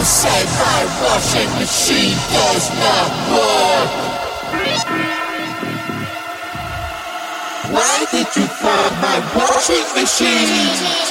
I said my washing machine does not work. Why did you find my washing machine?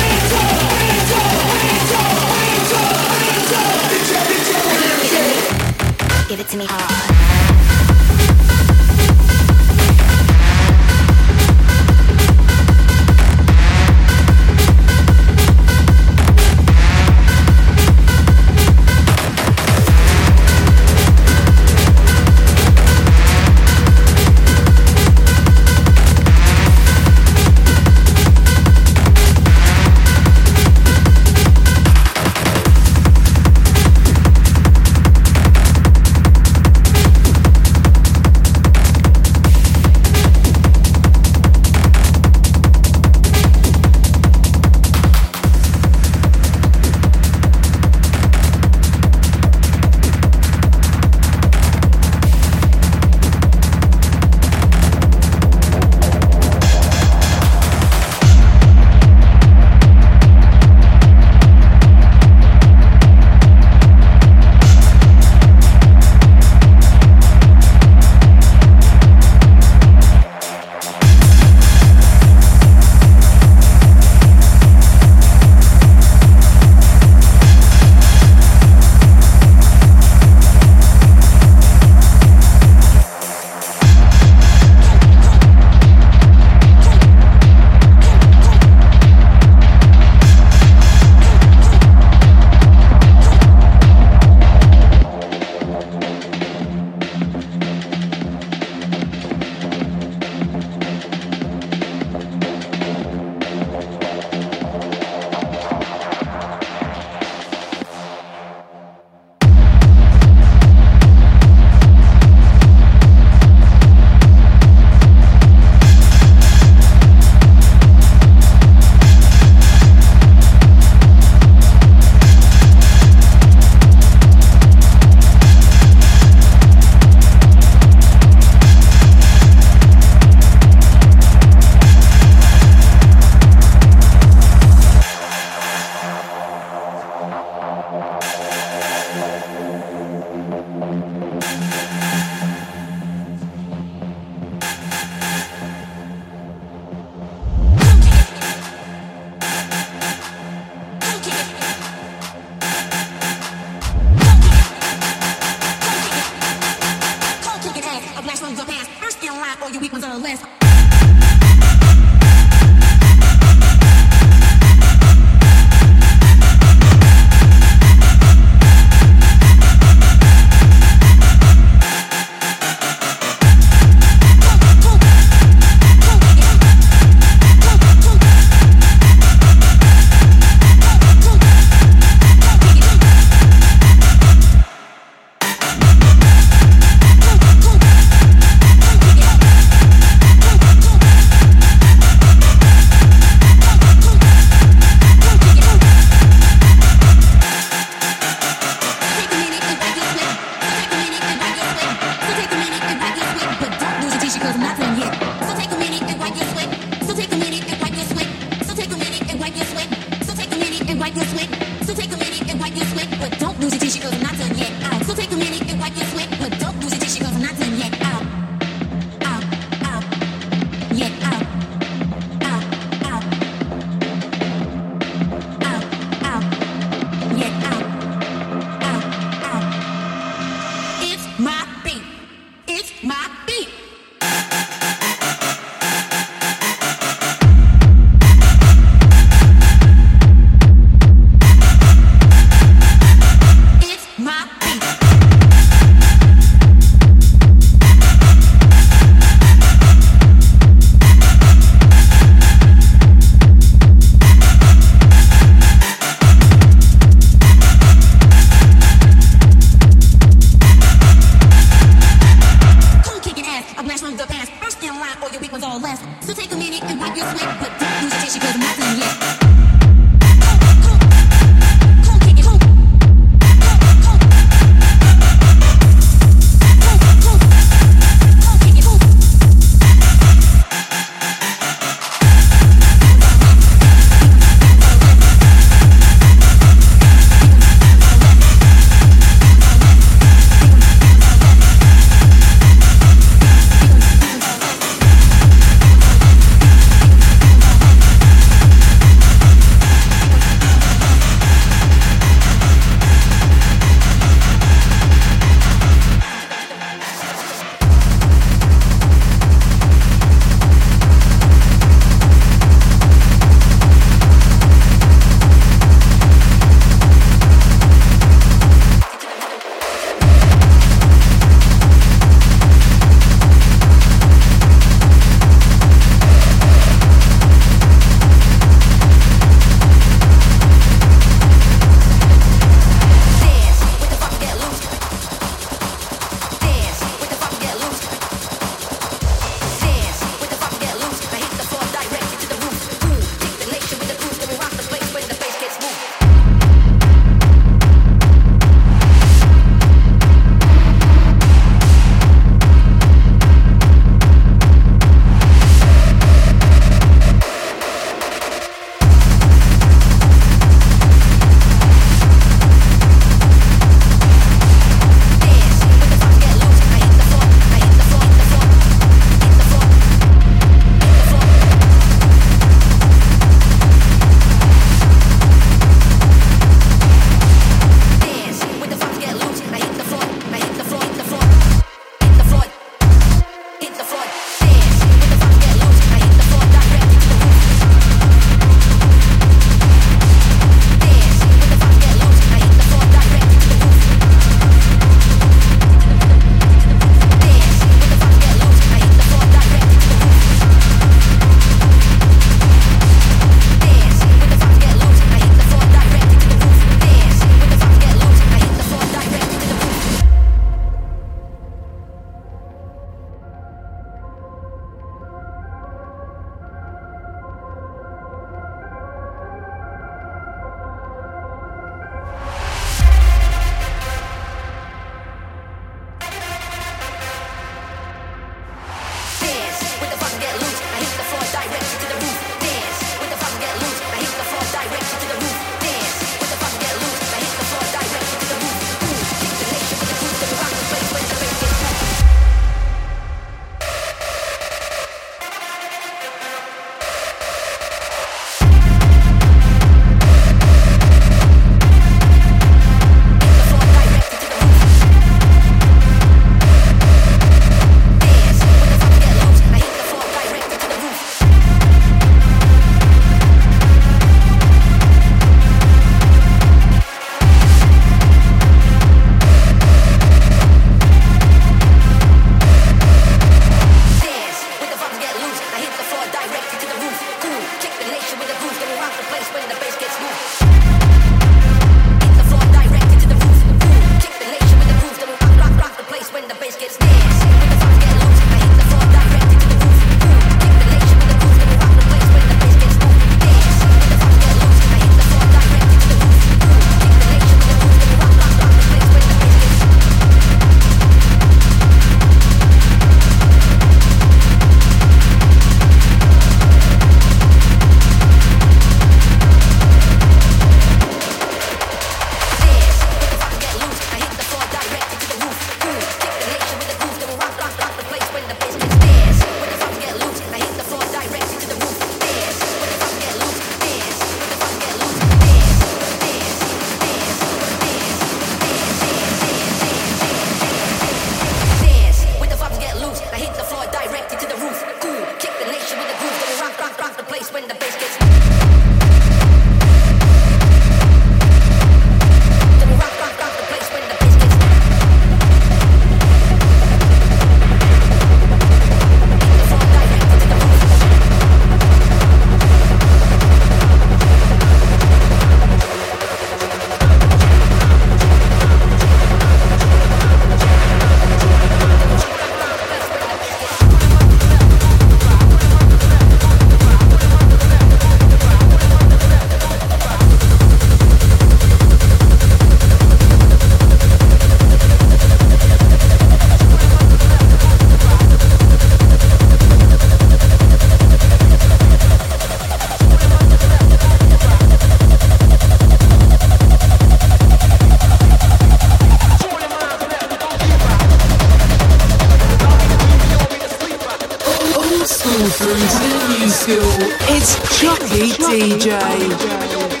through to the new school. It's Chocy DJ.